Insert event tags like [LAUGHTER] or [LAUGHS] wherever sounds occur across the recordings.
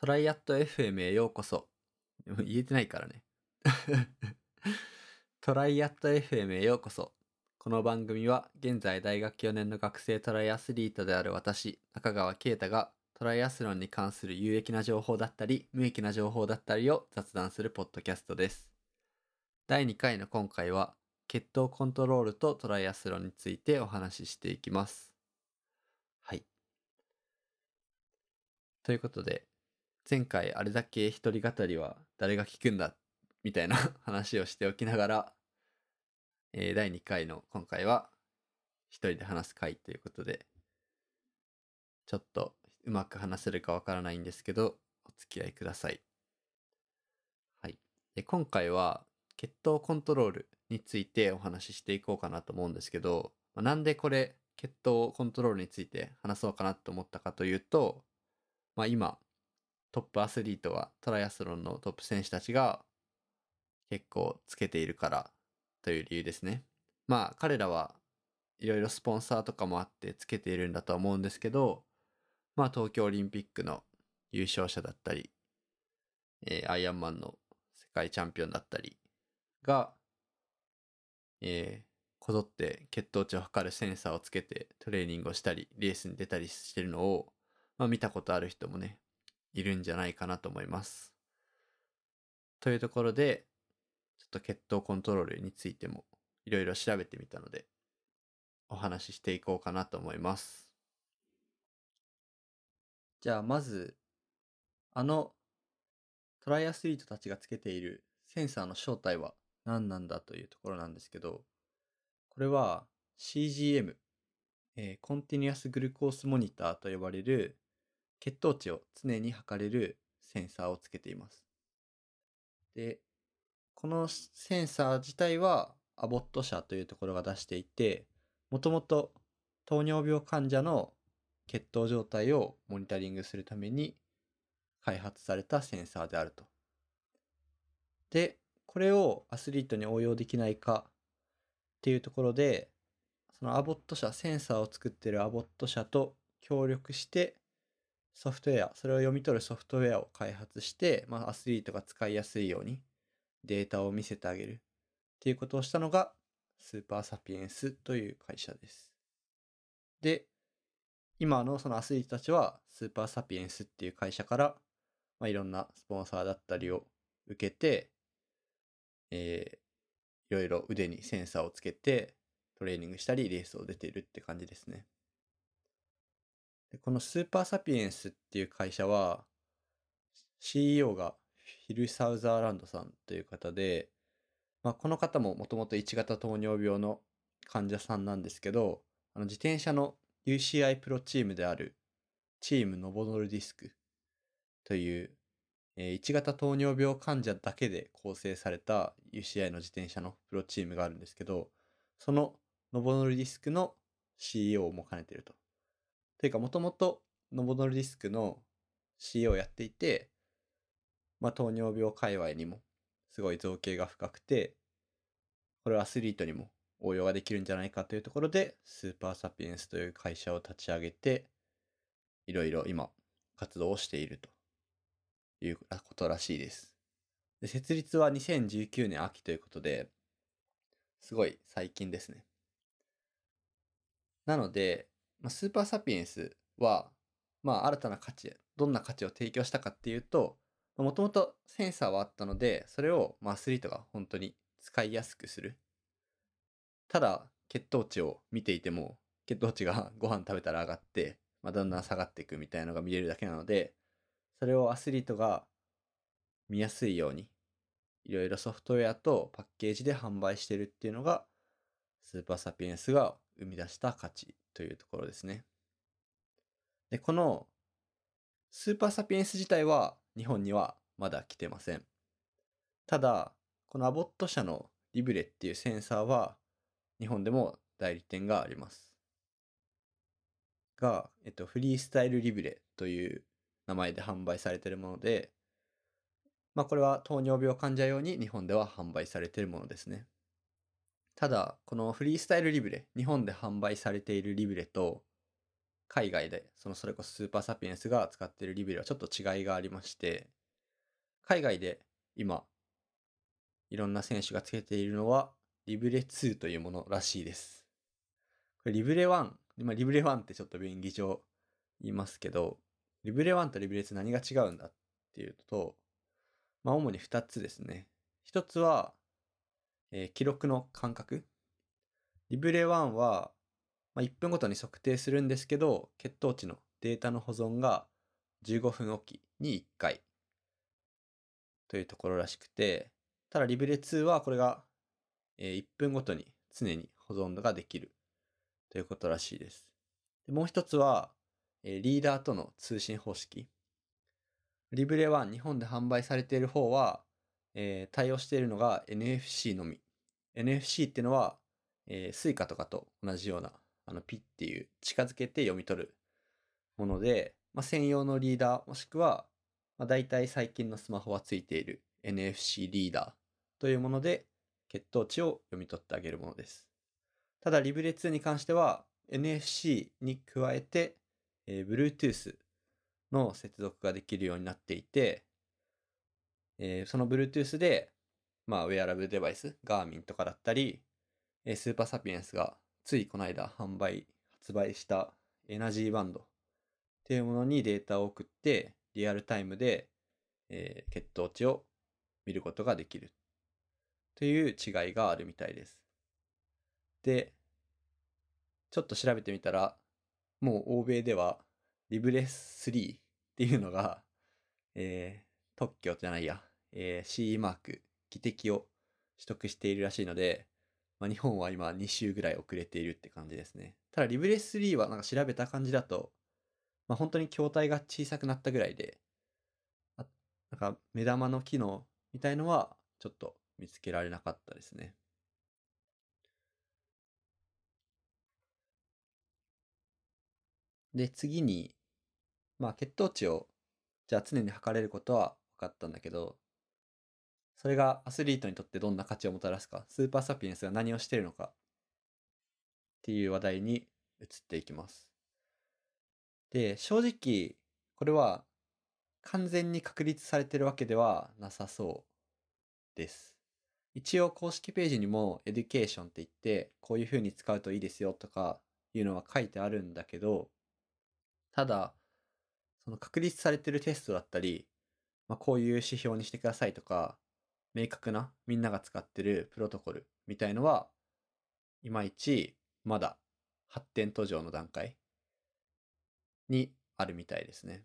トライアット FM へようこそ。[LAUGHS] 言えてないからね。[LAUGHS] トライアット FM へようこそ。この番組は現在大学4年の学生トライアスリートである私、中川圭太がトライアスロンに関する有益な情報だったり、無益な情報だったりを雑談するポッドキャストです。第2回の今回は、血糖コントロールとトライアスロンについてお話ししていきます。はい。ということで、前回あれだけ一人語りは誰が聞くんだみたいな [LAUGHS] 話をしておきながら、えー第2回の今回は一人で話す回ということで、ちょっとうまく話せるかわからないんですけど、お付き合いください。はい。で今回は血糖コントロールについてお話ししていこうかなと思うんですけど、まあなんでこれ血糖コントロールについて話そうかなと思ったかというと、まあ今、トップアスリートはトライアスロンのトップ選手たちが結構つけているからという理由ですね。まあ彼らはいろいろスポンサーとかもあってつけているんだとは思うんですけど、まあ東京オリンピックの優勝者だったり、えーアイアンマンの世界チャンピオンだったりが、えーこぞって血糖値を測るセンサーをつけてトレーニングをしたり、レースに出たりしてるのを、まあ見たことある人もね、いるんじゃないかなと思います。というところで、ちょっと血糖コントロールについてもいろいろ調べてみたので、お話ししていこうかなと思います。じゃあまず、あのトライアスリートたちがつけているセンサーの正体は何なんだというところなんですけど、これは CGM、えー、Continuous Glucose Monitor と呼ばれる血糖値を常に測れるセンサーをつけています。で、このセンサー自体はアボット社というところが出していて、もともと糖尿病患者の血糖状態をモニタリングするために開発されたセンサーであると。で、これをアスリートに応用できないかっていうところで、そのアボット社、センサーを作ってるアボット社と協力して、ソフトウェア、それを読み取るソフトウェアを開発して、まあ、アスリートが使いやすいようにデータを見せてあげるっていうことをしたのが、スーパーサピエンスという会社です。で、今のそのアスリートたちは、スーパーサピエンスっていう会社から、まあ、いろんなスポンサーだったりを受けて、えーいろいろ腕にセンサーをつけてトレーニングしたりレースを出ているって感じですね。でこのスーパーサピエンスっていう会社は CEO がフィル・サウザーランドさんという方で、まあ、この方ももともと1型糖尿病の患者さんなんですけどあの自転車の UCI プロチームであるチームノボノルディスクというえー1型糖尿病患者だけで構成された UCI の自転車のプロチームがあるんですけど、そのノボノルディスクの CEO も兼ねていると。というか、もともとノボノルディスクの CEO をやっていて、まあ、糖尿病界隈にもすごい造形が深くて、これはアスリートにも応用ができるんじゃないかというところで、スーパーサピエンスという会社を立ち上げて、いろいろ今活動をしていると。いうことらしいです。で設立は2019年秋ということで、すごい最近ですね。なので、まあ、スーパーサピエンスは、まあ、新たな価値、どんな価値を提供したかっていうと、もともとセンサーはあったので、それを、ま、アスリートが本当に使いやすくする。ただ、血糖値を見ていても、血糖値が [LAUGHS] ご飯食べたら上がって、まあ、だんだん下がっていくみたいなのが見れるだけなので、それをアスリートが見やすいように、いろいろソフトウェアとパッケージで販売してるっていうのが、スーパーサピエンスが生み出した価値というところですね。で、このスーパーサピエンス自体は日本にはまだ来てません。ただ、このアボット社のリブレっていうセンサーは日本でも代理店があります。が、えっと、フリースタイルリブレという名前で販売されているもので、まあこれは糖尿病患者用に日本では販売されているものですね。ただ、このフリースタイルリブレ、日本で販売されているリブレと海外で、そのそれこそスーパーサピエンスが使っているリブレはちょっと違いがありまして、海外で今、いろんな選手がつけているのは、リブレ2というものらしいです。これリブレ1、ま、リブレ1ってちょっと便宜上言いますけど、リブレ1とリブレ2何が違うんだっていうと、まあ主に2つですね。1つは、えー記録の間隔？リブレ1は、まあ、1分ごとに測定するんですけど、血糖値のデータの保存が15分おきに1回というところらしくて、ただリブレ2はこれが、え1分ごとに常に保存ができるということらしいです。でもう一つは、えリーダーとの通信方式。リブレ1、日本で販売されている方は、えー対応しているのが NFC のみ。NFC っていうのは、えー、 Suica とかと同じような、あのピっていう近づけて読み取るもので、まあ、専用のリーダーもしくは、まあ、大体最近のスマホはついている NFC リーダーというもので血糖値を読み取ってあげるものです。ただリブレ2に関しては NFC に加えて、えー Bluetooth の接続ができるようになっていて、えーその Bluetooth で、まあ、ウェアラブルデバイス、ガーミンとかだったり、えースーパーサピエンスがついこの間販売、発売したエナジーバンドっていうものにデータを送って、リアルタイムで、えー血糖値を見ることができるという違いがあるみたいです。で、ちょっと調べてみたら、もう欧米ではリブレス3っていうのが、えー特許じゃないや、えー CE マーク、技的を取得しているらしいので、まあ、日本は今2週ぐらい遅れているって感じですね。ただリブレス3はなんか調べた感じだと、まあ、本当に筐体が小さくなったぐらいで、あなんか目玉の機能みたいのはちょっと見つけられなかったですね。で、次に、まあ血糖値をじゃあ常に測れることは分かったんだけど、それがアスリートにとってどんな価値をもたらすか、 Supersapiens が何をしているのかっていう話題に移っていきます。で、正直、これは完全に確立されてるわけではなさそうです。一応公式ページにもエデュケーションって言って、こういう風に使うといいですよとかいうのは書いてあるんだけど、ただ、その確立されてるテストだったり、まあ、こういう指標にしてくださいとか、明確なみんなが使ってるプロトコルみたいのは、いまいちまだ発展途上の段階にあるみたいですね。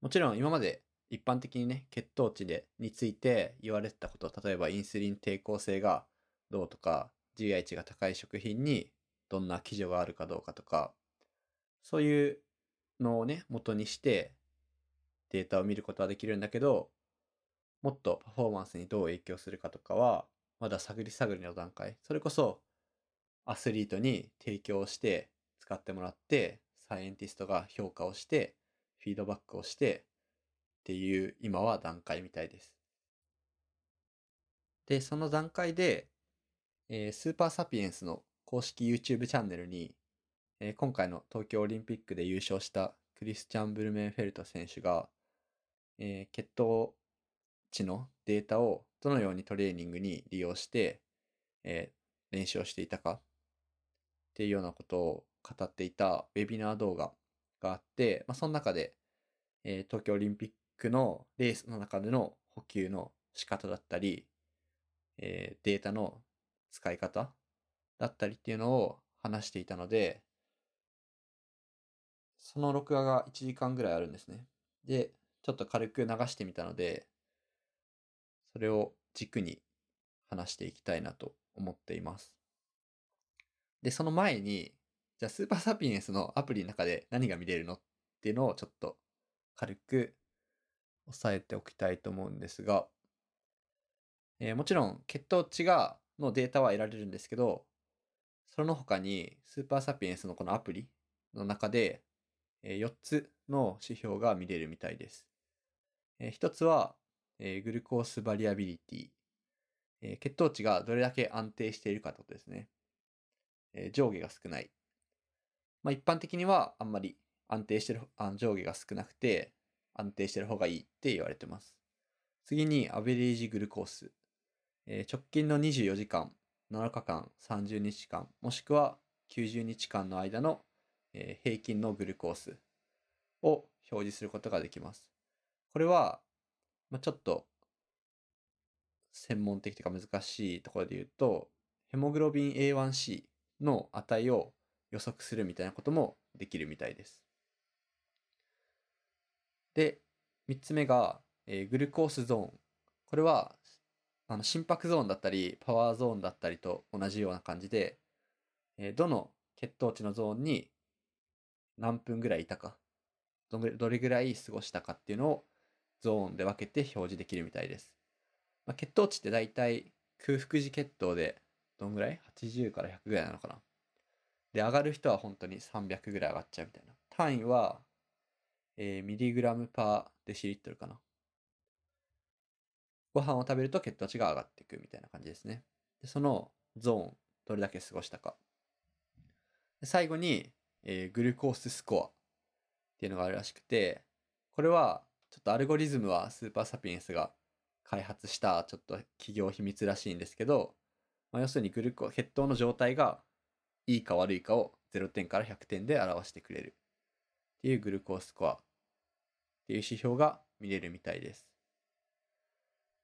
もちろん今まで一般的にね、血糖値でについて言われてたこと、例えばインスリン抵抗性がどうとか、GI 値が高い食品にどんな基準があるかどうかとか、そういうのをね、元にしてデータを見ることはできるんだけど、もっとパフォーマンスにどう影響するかとかは、まだ探り探りの段階。それこそ、アスリートに提供して使ってもらって、サイエンティストが評価をして、フィードバックをして、っていう今は段階みたいです。で、その段階で、えースーパーサピエンスの公式 YouTube チャンネルに、えー今回の東京オリンピックで優勝したクリスチャン・ブルメンフェルト選手が、えー血糖値のデータをどのようにトレーニングに利用して、えー練習をしていたかっていうようなことを語っていたウェビナー動画があって、まあ、その中で、えー東京オリンピックのレースの中での補給の仕方だったり、えーデータの使い方だったりっていうのを話していたので、その録画が1時間ぐらいあるんですね。で、ちょっと軽く流してみたので、それを軸に話していきたいなと思っています。で、その前に、じゃあスーパーサピエンスのアプリの中で何が見れるのっていうのをちょっと軽く押さえておきたいと思うんですが、えーもちろん血糖値がのデータは得られるんですけど、その他にスーパーサピエンスのこのアプリの中で、え4つの指標が見れるみたいです。え1つは、えーグルコースバリアビリティ、えー血糖値がどれだけ安定しているかってことですね。えー上下が少ない。まあ、一般的にはあんまり安定してる、あの上下が少なくて安定してる方がいいって言われてます。次にアベレージグルコース。えー直近の24時間、7日間、30日間、もしくは90日間の間の、えー平均のグルコースを表示することができます。これは、まあ、ちょっと専門的というか難しいところで言うと、ヘモグロビン A1C の値を予測するみたいなこともできるみたいです。で、3つ目が、えーグルコースゾーン。これは、あの心拍ゾーンだったり、パワーゾーンだったりと同じような感じで、えーどの血糖値のゾーンに何分ぐらいいたか、どんぐらいどれぐらい過ごしたかっていうのをゾーンで分けて表示できるみたいです。まあ、血糖値って大体空腹時血糖でどんぐらい ?80 から100ぐらいなのかな。で、上がる人は本当に300ぐらい上がっちゃうみたいな。単位は、えーミリグラムパーデシリットルかな。ご飯を食べると血糖値が上がっていくみたいな感じですね。で、そのゾーン、どれだけ過ごしたか。最後に、えーグルコーススコアっていうのがあるらしくて、これはちょっとアルゴリズムはスーパーサピエンスが開発したちょっと企業秘密らしいんですけど、まあ、要するにグルコ血糖の状態がいいか悪いかを0点から100点で表してくれるっていうグルコーススコアっていう指標が見れるみたいです。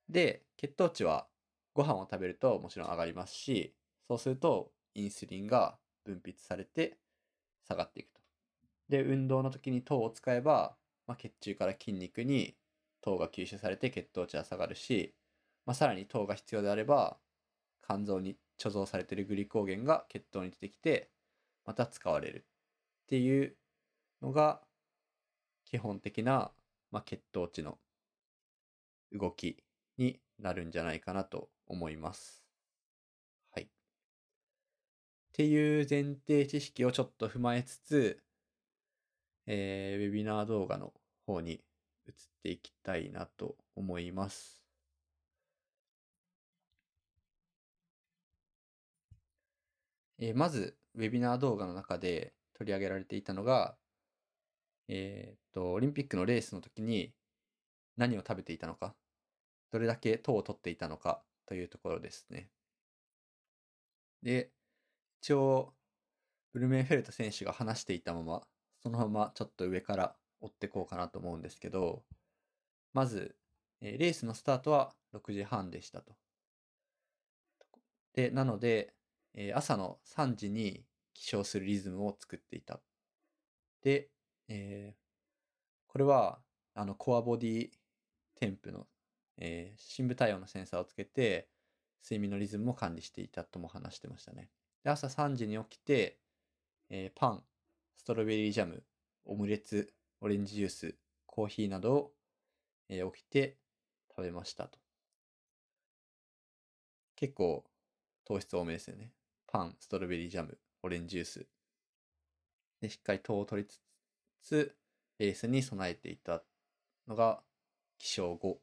で、血糖値はご飯を食べるともちろん上がりますし、そうするとインスリンが分泌されて下がっていくと。で、運動の時に糖を使えば、まあ、血中から筋肉に糖が吸収されて血糖値は下がるし、まあ、さらに糖が必要であれば、肝臓に貯蔵されているグリコーゲンが血糖に出てきて、また使われるっていうのが基本的な、まあ、血糖値の動きになるんじゃないかなと思います。はい。っていう前提知識をちょっと踏まえつつ、えーウェビナー動画の方に移っていきたいなと思います。えーまず、ウェビナー動画の中で取り上げられていたのが、えーっと、オリンピックのレースの時に何を食べていたのか、どれだけ糖を取っていたのかというところですね。で、一応、ブルメンフェルト選手が話していたまま、そのままちょっと上から追ってこうかなと思うんですけど、まず、えレースのスタートは6時半でしたと。で、なので、え朝の3時に起床するリズムを作っていた。で、えーこれは、あの、コアボディ添付の、えー深部体温のセンサーをつけて、睡眠のリズムも管理していたとも話してましたね。で、朝3時に起きて、えーパン、ストロベリージャム、オムレツ、オレンジジュース、コーヒーなどを、えー起きて食べましたと。結構糖質多めですよね。パン、ストロベリージャム、オレンジジュース。で、しっかり糖を取りつつ、レースに備えていたのが起床後。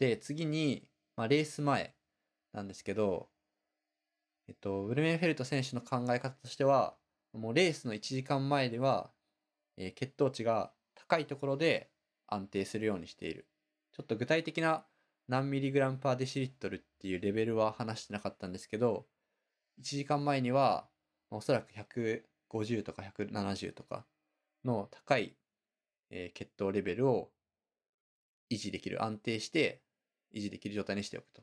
で、次に、まあ、レース前なんですけど、えっと、ブルメンフェルト選手の考え方としては、もうレースの1時間前では、えー血糖値が高いところで安定するようにしている。ちょっと具体的な何ミリグラムパーデシリットルっていうレベルは話してなかったんですけど、1時間前には、おそらく150とか170とかの高い、えー血糖レベルを維持できる、安定して維持できる状態にしておくと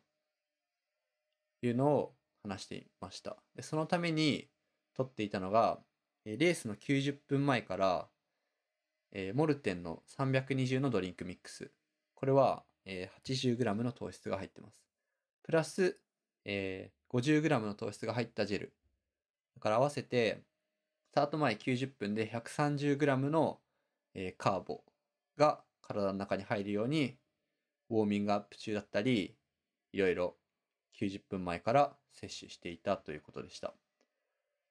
いうのを話していました。で、そのために取っていたのが、えレースの90分前から、えーモルテンの320のドリンクミックス。これは、えー 80g の糖質が入ってます。プラス、えー 50g の糖質が入ったジェル。だから合わせて、スタート前90分で 130g の、えーカーボが体の中に入るように、ウォーミングアップ中だったり、いろいろ90分前から摂取していたということでした。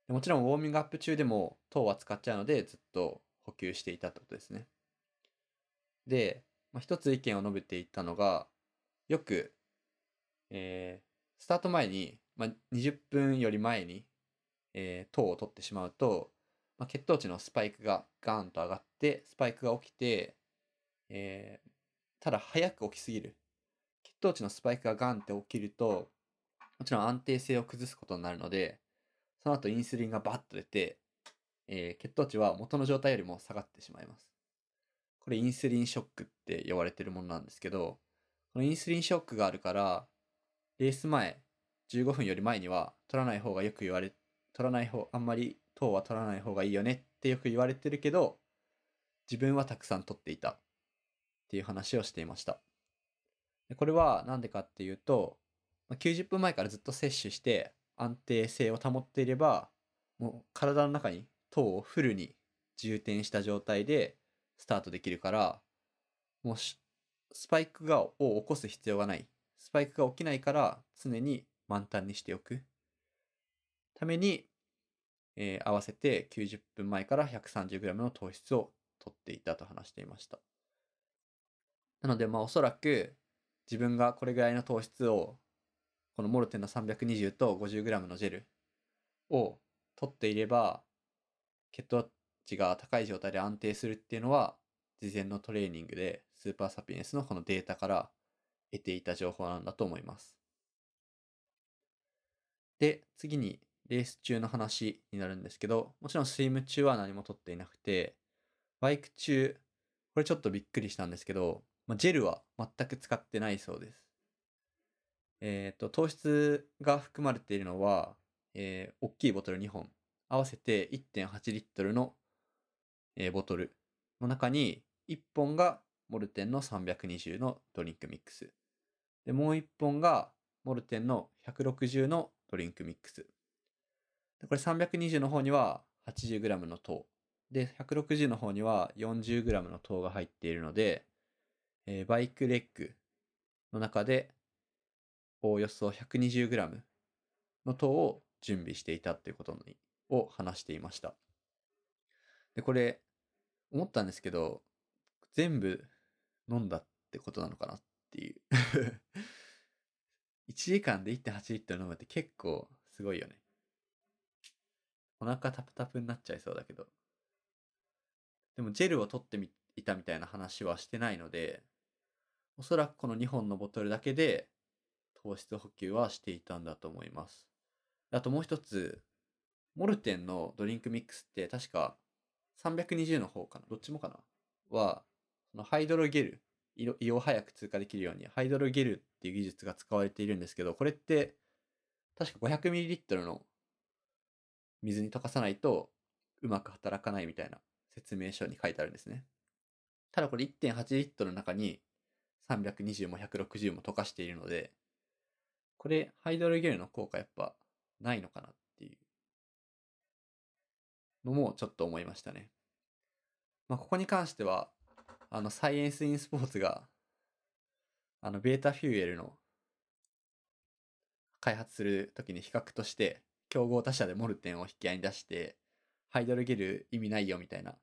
もちろんウォーミングアップ中でも糖は使っちゃうのでずっと補給していたってことですね。で、まあ、一つ意見を述べていたのが、よく、えースタート前に、まあ、20分より前に、えー糖を取ってしまうと、まあ、血糖値のスパイクがガーンと上がって、スパイクが起きて、えーただ早く起きすぎる。血糖値のスパイクがガンって起きると、もちろん安定性を崩すことになるので、その後インスリンがバッと出て、えー血糖値は元の状態よりも下がってしまいます。これインスリンショックって呼ばれてるものなんですけど、このインスリンショックがあるから、レース前、15分より前には取らない方がよく言われ、取らない方、あんまり糖は取らない方がいいよねってよく言われてるけど、自分はたくさん取っていたっていう話をしていました。でこれは何でかっていうと、ま90分前からずっと摂取して安定性を保っていれば、もう体の中に糖をフルに充填した状態でスタートできるから、もしスパイクがを起こす必要がない。スパイクが起きないから常に満タンにしておくために、えー合わせて90分前から 130g の糖質を取っていたと話していました。なので、まあおそらく自分がこれぐらいの糖質をこのモルテンの320と 50g のジェルを取っていれば血糖値が高い状態で安定するっていうのは事前のトレーニングでスーパーサピエンスのこのデータから得ていた情報なんだと思います。で、次にレース中の話になるんですけど、もちろんスイム中は何も取っていなくて、バイク中、これちょっとびっくりしたんですけど、まあ、ジェルは全く使ってないそうです。えっ、と、糖質が含まれているのは、えー大きいボトル2本、合わせて1.8リットルの、ボトルの中に、1本がモルテンの320のドリンクミックス。で、もう1本がモルテンの160のドリンクミックス。でこれ320の方には 80g の糖。で、160の方には 40g の糖が入っているので、えーバイクレッグの中でおよそ 120g の糖を準備していたっていうことにを話していました。で、これ思ったんですけど、全部飲んだってことなのかなっていう。[LAUGHS] 1時間で1.8リットル飲むって結構すごいよね。お腹タプタプになっちゃいそうだけど。でもジェルを取ってみいたみたいな話はしてないので、おそらくこの2本のボトルだけで糖質補給はしていたんだと思います。あともう一つ、モルテンのドリンクミックスって確か320の方かなどっちもかなは、そのハイドロゲル、胃を早く通過できるようにハイドロゲルっていう技術が使われているんですけど、これって確か 500ml の水に溶かさないとうまく働かないみたいな説明書に書いてあるんですね。ただこれ1.8リットルの中に320も160も溶かしているので、これハイドロゲルの効果やっぱないのかなのもちょっと思いましたね。まあ、ここに関しては、あの、サイエンス・イン・スポーツが、あの、ベータフューエルの開発するときに比較として、競合他社でモルテンを引き合いに出して、ハイドロゲル意味ないよみたいな、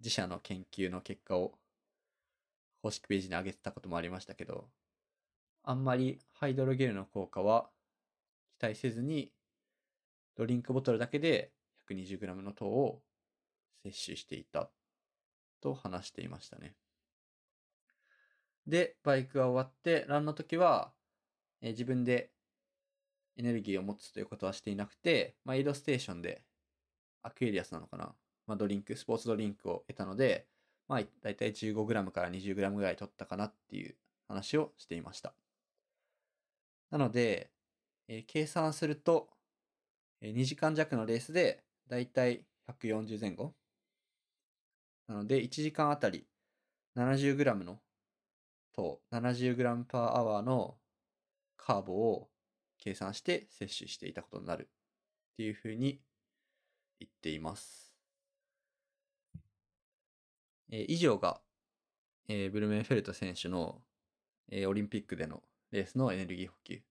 自社の研究の結果を公式ページに上げてたこともありましたけど、あんまりハイドロゲルの効果は期待せずに、ドリンクボトルだけで 120g の糖を摂取していたと話していましたね。で、バイクが終わって、ランの時は、えー自分でエネルギーを持つということはしていなくて、まあ、エイドステーションで、アクエリアスなのかな、まあ、ドリンク、スポーツドリンクを得たので、まあ、だいたい 15g から 20g ぐらい取ったかなっていう話をしていました。なので、えー計算すると、えー2時間弱のレースで、だいたい140前後なので、1時間あたり 70g の糖、70g パーアワーのカーボを計算して摂取していたことになるっていうふうに言っています。えー以上が、えーブルメンフェルト選手の、えーオリンピックでのレースのエネルギー補給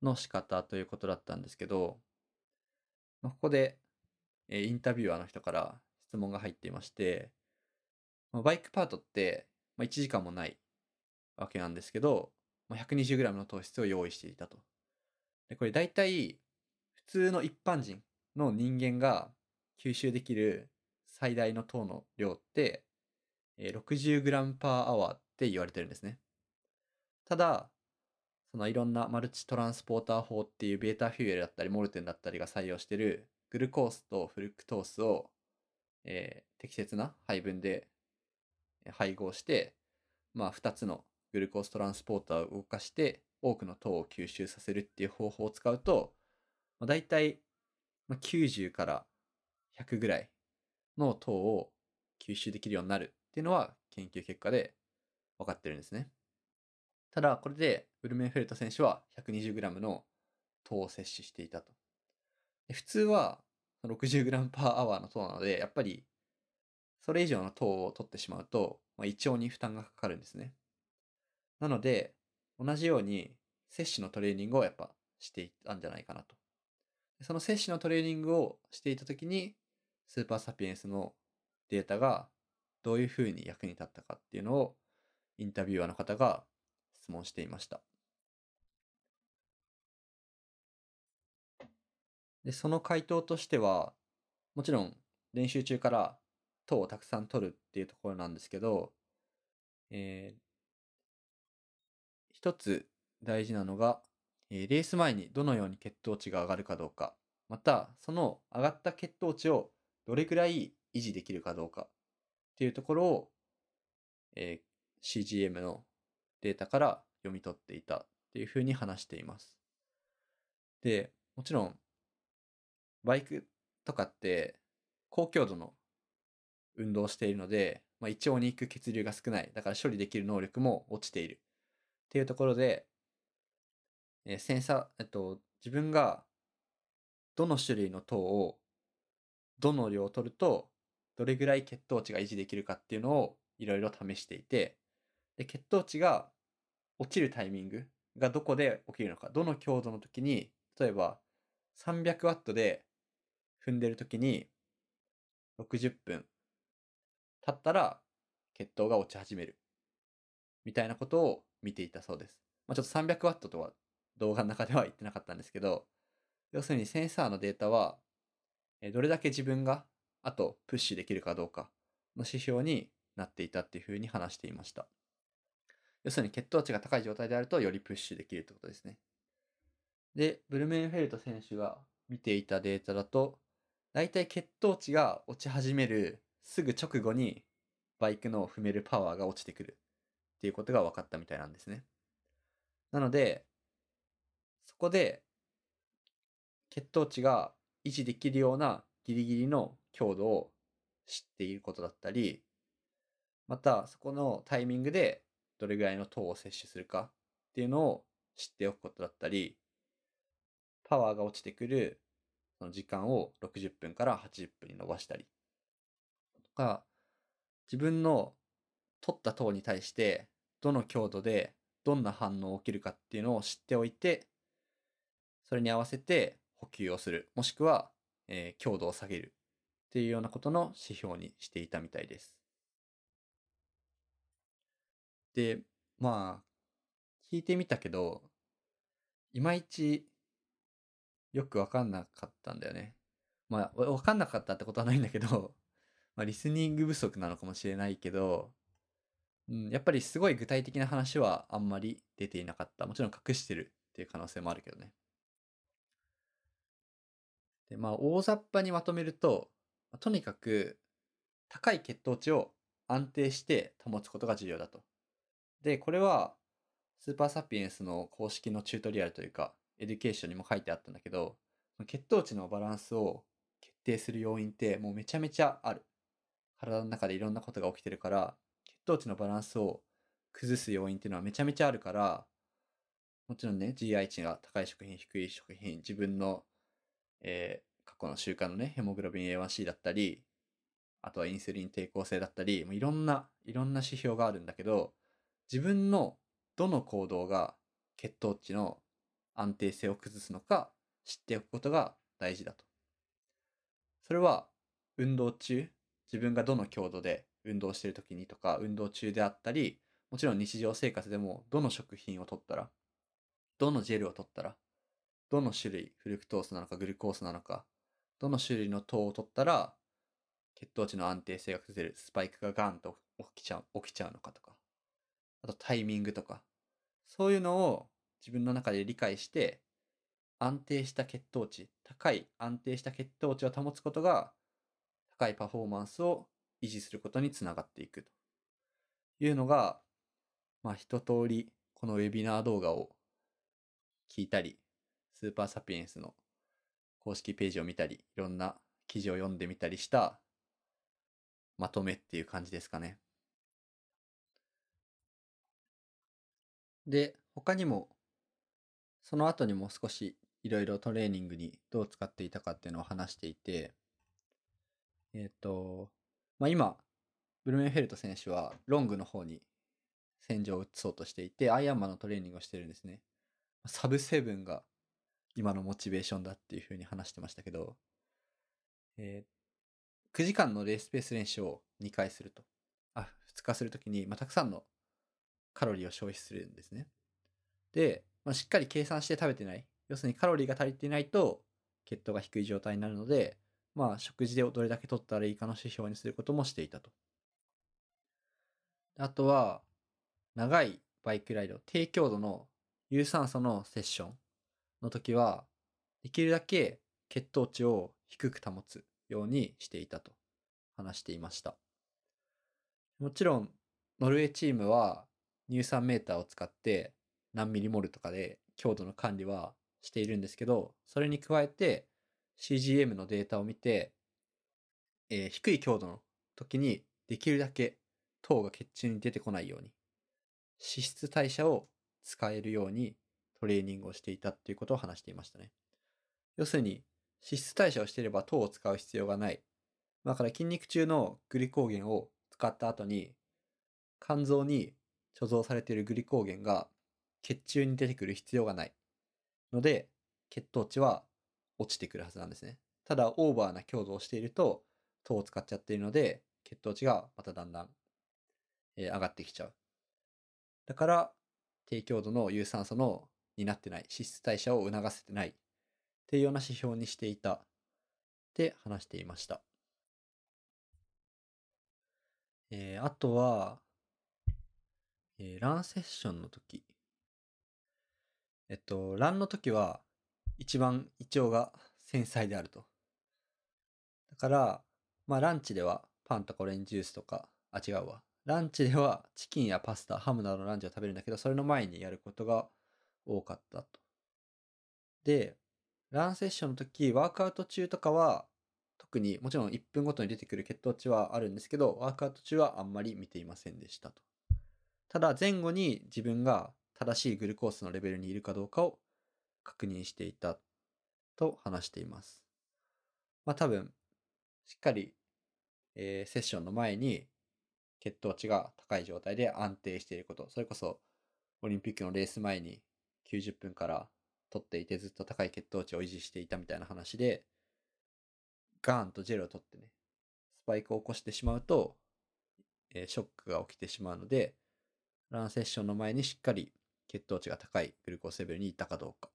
の仕方ということだったんですけど、まあここで、えインタビュアーの人から質問が入っていまして、まバイクパートって、ま、1時間もないわけなんですけど、まあ、120g の糖質を用意していたと。で、これ大体、普通の一般人の人間が吸収できる最大の糖の量って、えー 60g パーアワーって言われてるんですね。ただ、そのいろんなマルチトランスポーター法っていうベータフューエルだったりモルテンだったりが採用してるグルコースとフルクトースを、えー適切な配分で配合して、まあ、2つのグルコーストランスポーターを動かして多くの糖を吸収させるっていう方法を使うと、まあ、大体90から100ぐらいの糖を吸収できるようになるっていうのは研究結果で分かってるんですね。ただ、これでブルメンフェルト選手は 120g の糖を摂取していたと。普通は 60g パーアワーの糖なので、やっぱりそれ以上の糖を取ってしまうと、まあ、胃腸に負担がかかるんですね。なので、同じように摂取のトレーニングをやっぱしていったんじゃないかなと。その摂取のトレーニングをしていたときに、スーパーサピエンスのデータがどういうふうに役に立ったかっていうのをインタビュアーの方が質問していました。で、その回答としては、もちろん練習中から糖をたくさん取るっていうところなんですけど、えー一つ大事なのが、えーレース前にどのように血糖値が上がるかどうか、またその上がった血糖値をどれくらい維持できるかどうかっていうところを、えー CGM のデータから読み取っていたっていうふうに話しています。で、もちろんバイクとかって高強度の運動をしているので、まあ、胃腸に行く血流が少ない。だから処理できる能力も落ちている。っていうところで、えーセンサー、えっと、自分がどの種類の糖をどの量を取るとどれぐらい血糖値が維持できるかっていうのをいろいろ試していて、で、血糖値が落ちるタイミングがどこで起きるのか、どの強度の時に、例えば300ワットで踏んでる時に60分経ったら血糖が落ち始める。みたいなことを見ていたそうです。まあ、ちょっと300ワットとは動画の中では言ってなかったんですけど、要するにセンサーのデータは、どれだけ自分があとプッシュできるかどうかの指標になっていたっていうふうに話していました。要するに血糖値が高い状態であるとよりプッシュできるってことですね。で、ブルメンフェルト選手が見ていたデータだと、だいたい血糖値が落ち始めるすぐ直後にバイクの踏めるパワーが落ちてくるっていうことが分かったみたいなんですね。なので、そこで血糖値が維持できるようなギリギリの強度を知っていることだったり、またそこのタイミングでどれぐらいの糖を摂取するかっていうのを知っておくことだったり、パワーが落ちてくるその時間を60分から80分に伸ばしたりとか、自分の取った糖に対してどの強度でどんな反応起きるかっていうのを知っておいて、それに合わせて補給をする、もしくは、えー強度を下げるっていうようなことの指標にしていたみたいです。で、まあ、聞いてみたけど、いまいちよくわかんなかったんだよね。まあ、わかんなかったってことはないんだけど、[LAUGHS] まあ、リスニング不足なのかもしれないけど、うん、やっぱりすごい具体的な話はあんまり出ていなかった。もちろん隠してるっていう可能性もあるけどね。で、まあ、大雑把にまとめると、とにかく高い血糖値を安定して保つことが重要だと。で、これはSupersapiens の公式のチュートリアルというか、エデュケーションにも書いてあったんだけど、血糖値のバランスを決定する要因ってもうめちゃめちゃある。体の中でいろんなことが起きてるから、血糖値のバランスを崩す要因っていうのはめちゃめちゃあるから、もちろんね、GI 値が高い食品、低い食品、自分の、えー過去の習慣のね、ヘモグロビン A1C だったり、あとはインスリン抵抗性だったり、もういろんな、いろんな指標があるんだけど、自分のどの行動が血糖値の安定性を崩すのか知っておくことが大事だと。それは運動中、自分がどの強度で運動してる時にとか、運動中であったり、もちろん日常生活でもどの食品を取ったら、どのジェルを取ったら、どの種類、フルクトースなのかグルコースなのか、どの種類の糖を取ったら血糖値の安定性が崩れるスパイクがガンと起きちゃう起きちゃうのかとかあとタイミングとかそういうのを自分の中で理解して安定した血糖値高い安定した血糖値を保つことが高いパフォーマンスを維持することにつながっていくというのがまあ一通りこのウェビナー動画を聞いたりスーパーサピエンスの公式ページを見たりいろんな記事を読んでみたりしたまとめっていう感じですかね。で、他にも、その後にも少しいろいろトレーニングにどう使っていたかっていうのを話していて、えっ、と、まあ、今、ブルメンフェルト選手はロングの方に戦場を移そうとしていて、アイアンマンのトレーニングをしてるんですね。サブセブンが今のモチベーションだっていうふうに話してましたけど、えー、9時間のレースペース練習を2回すると。あ、2日するときに、まあ、たくさんのカロリーを消費するんですね。で、まあ、しっかり計算して食べてない。要するにカロリーが足りていないと血糖が低い状態になるので、まあ食事でどれだけ取ったらいいかの指標にすることもしていたと。あとは、長いバイクライド、低強度の有酸素のセッションの時は、できるだけ血糖値を低く保つようにしていたと話していました。もちろん、ノルウェーチームは乳酸メーターを使って何ミリモルとかで強度の管理はしているんですけど、それに加えて CGM のデータを見て、えー、低い強度の時にできるだけ糖が血中に出てこないように、脂質代謝を使えるようにトレーニングをしていたっていうことを話していましたね。要するに、脂質代謝をしていれば糖を使う必要がない。だから筋肉中のグリコーゲンを使った後に、肝臓に貯蔵されているグリコーゲンが血中に出てくる必要がない。ので、血糖値は落ちてくるはずなんですね。ただ、オーバーな強度をしていると、糖を使っちゃっているので、血糖値がまただんだん、えー、上がってきちゃう。だから、低強度の有酸素のになってない、脂質代謝を促せてないっていうような指標にしていたって話していました。えー、あとは、えー、ランセッションの時。えっと、ランの時は一番胃腸が繊細であると。だから、まあランチではパンとかオレンジジュースとか、あ、違うわ。ランチではチキンやパスタ、ハムなどのランチを食べるんだけど、それの前にやることが多かったと。で、ランセッションの時、ワークアウト中とかは、特にもちろん1分ごとに出てくる血糖値はあるんですけど、ワークアウト中はあんまり見ていませんでしたと。ただ前後に自分が正しいグルコースのレベルにいるかどうかを確認していたと話しています。まあ多分、しっかり、えー、セッションの前に血糖値が高い状態で安定していること、それこそオリンピックのレース前に90分から取っていてずっと高い血糖値を維持していたみたいな話で、ガーンとジェルを取ってね、スパイクを起こしてしまうと、えー、ショックが起きてしまうので、ランセッションの前にしっかり血糖値が高いグルコースレベルにいったかどうか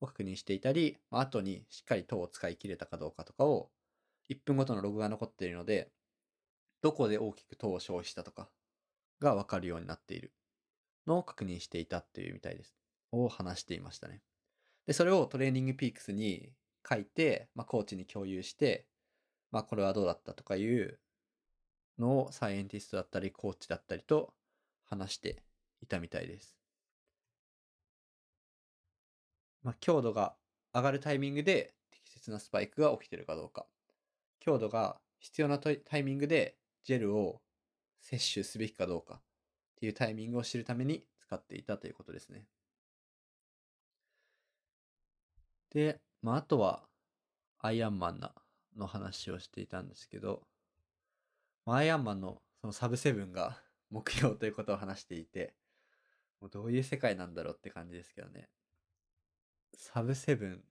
を確認していたり、後にしっかり糖を使い切れたかどうかとかを1分ごとのログが残っているので、どこで大きく糖を消費したとかがわかるようになっているのを確認していたっていうみたいです。を話していましたね。で、それをトレーニングピークスに書いて、まあ、コーチに共有して、まあ、これはどうだったとかいうのをサイエンティストだったり、コーチだったりと話していたみたいです。まあ、強度が上がるタイミングで適切なスパイクが起きてるかどうか。強度が必要なタイミングでジェルを摂取すべきかどうかっていうタイミングを知るために使っていたということですね。で、まあ、あとは、アイアンマンなの話をしていたんですけど、アイアンマンのそのサブセブンが [LAUGHS] 目標ということを話していて、もうどういう世界なんだろうって感じですけどね。サブセブン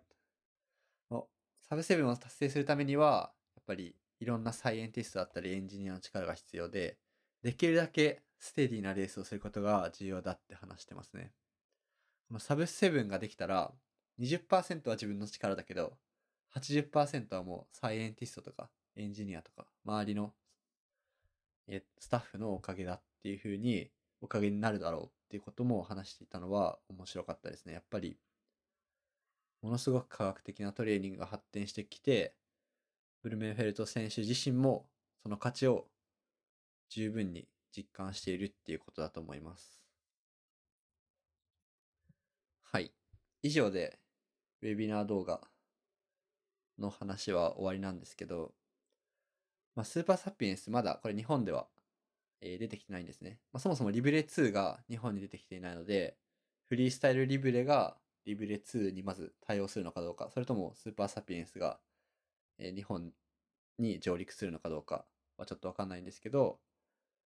の、サブセブンを達成するためには、やっぱりいろんなサイエンティストだったりエンジニアの力が必要で、できるだけステディなレースをすることが重要だって話してますね。このサブセブンができたら、20%は自分の力だけど、80%はもうサイエンティストとかエンジニアとか周りのスタッフのおかげだっていうふうにおかげになるだろうっていうことも話していたのは面白かったですね。やっぱりものすごく科学的なトレーニングが発展してきてブルメンフェルト選手自身もその価値を十分に実感しているっていうことだと思います。はい。以上でウェビナー動画の話は終わりなんですけど、まあ、スーパーサピエンスまだこれ日本では、えー、出てきてないんですね。まあ、そもそもリブレ2が日本に出てきていないので、フリースタイルリブレがリブレ2にまず対応するのかどうか、それともスーパーサピエンスが、えー、日本に上陸するのかどうかはちょっとわかんないんですけど、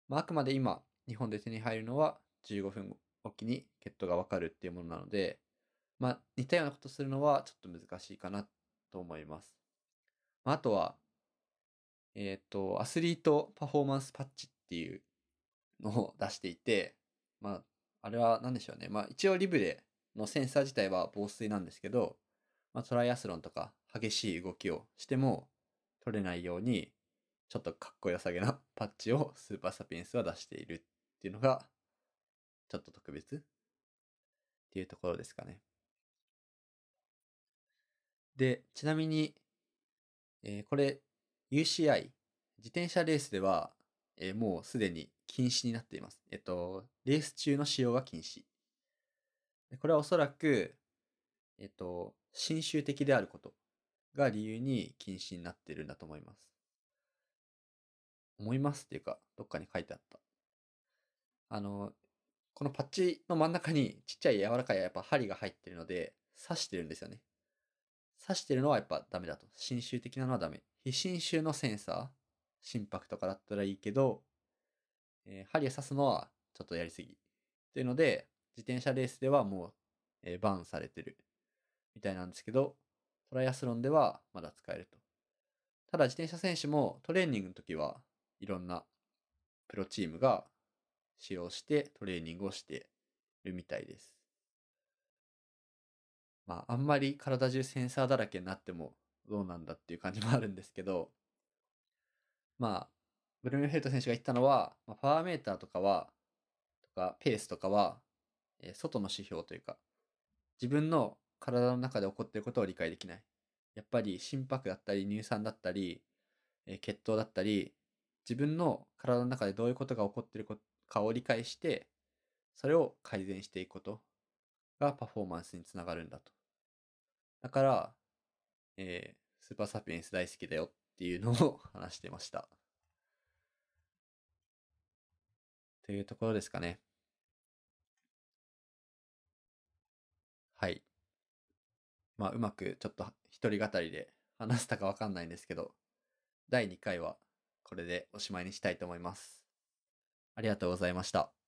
まあ、あくまで今日本で手に入るのは15分おきに血糖がわかるっていうものなので、まあ、似たようなことするのはちょっと難しいかなと思います。まあ、あとは、えっ、ー、と、アスリートパフォーマンスパッチっていうのを出していて、まあ、あれは何でしょうね。まあ、一応リブレのセンサー自体は防水なんですけど、まあ、トライアスロンとか激しい動きをしても取れないように、ちょっとかっこよさげな [LAUGHS] パッチをスーパーサピエンスは出しているっていうのが、ちょっと特別っていうところですかね。で、ちなみに、えー、これ UCI、自転車レースでは、えー、もうすでに禁止になっています。えっと、レース中の使用が禁止。これはおそらく、えっと、新州的であることが理由に禁止になってるんだと思います。思いますっていうか、どっかに書いてあった。あの、このパッチの真ん中にちっちゃい柔らかいやっぱ針が入ってるので、刺してるんですよね。刺してるのはやっぱダメだと。侵襲的なのはダメ。非侵襲のセンサー、心拍とかだったらいいけど、えー、針を刺すのはちょっとやりすぎ。というので、自転車レースではもう、えー、バンされてるみたいなんですけど、トライアスロンではまだ使えると。ただ自転車選手もトレーニングの時はいろんなプロチームが使用してトレーニングをしてるみたいです。まあ、あんまり体中センサーだらけになってもどうなんだっていう感じもあるんですけど、まあ、ブルームフェルト選手が言ったのは、まあ、パワーメーターとかは、とか、ペースとかは、え、外の指標というか、自分の体の中で起こっていることを理解できない。やっぱり心拍だったり、乳酸だったり、え、血糖だったり、自分の体の中でどういうことが起こっているかを理解して、それを改善していくことがパフォーマンスにつながるんだと。だから、えー、スーパーサピエンス大好きだよっていうのを [LAUGHS] 話してました。というところですかね。はい。まあ、うまくちょっと一人語りで話したかわかんないんですけど、第2回はこれでおしまいにしたいと思います。ありがとうございました。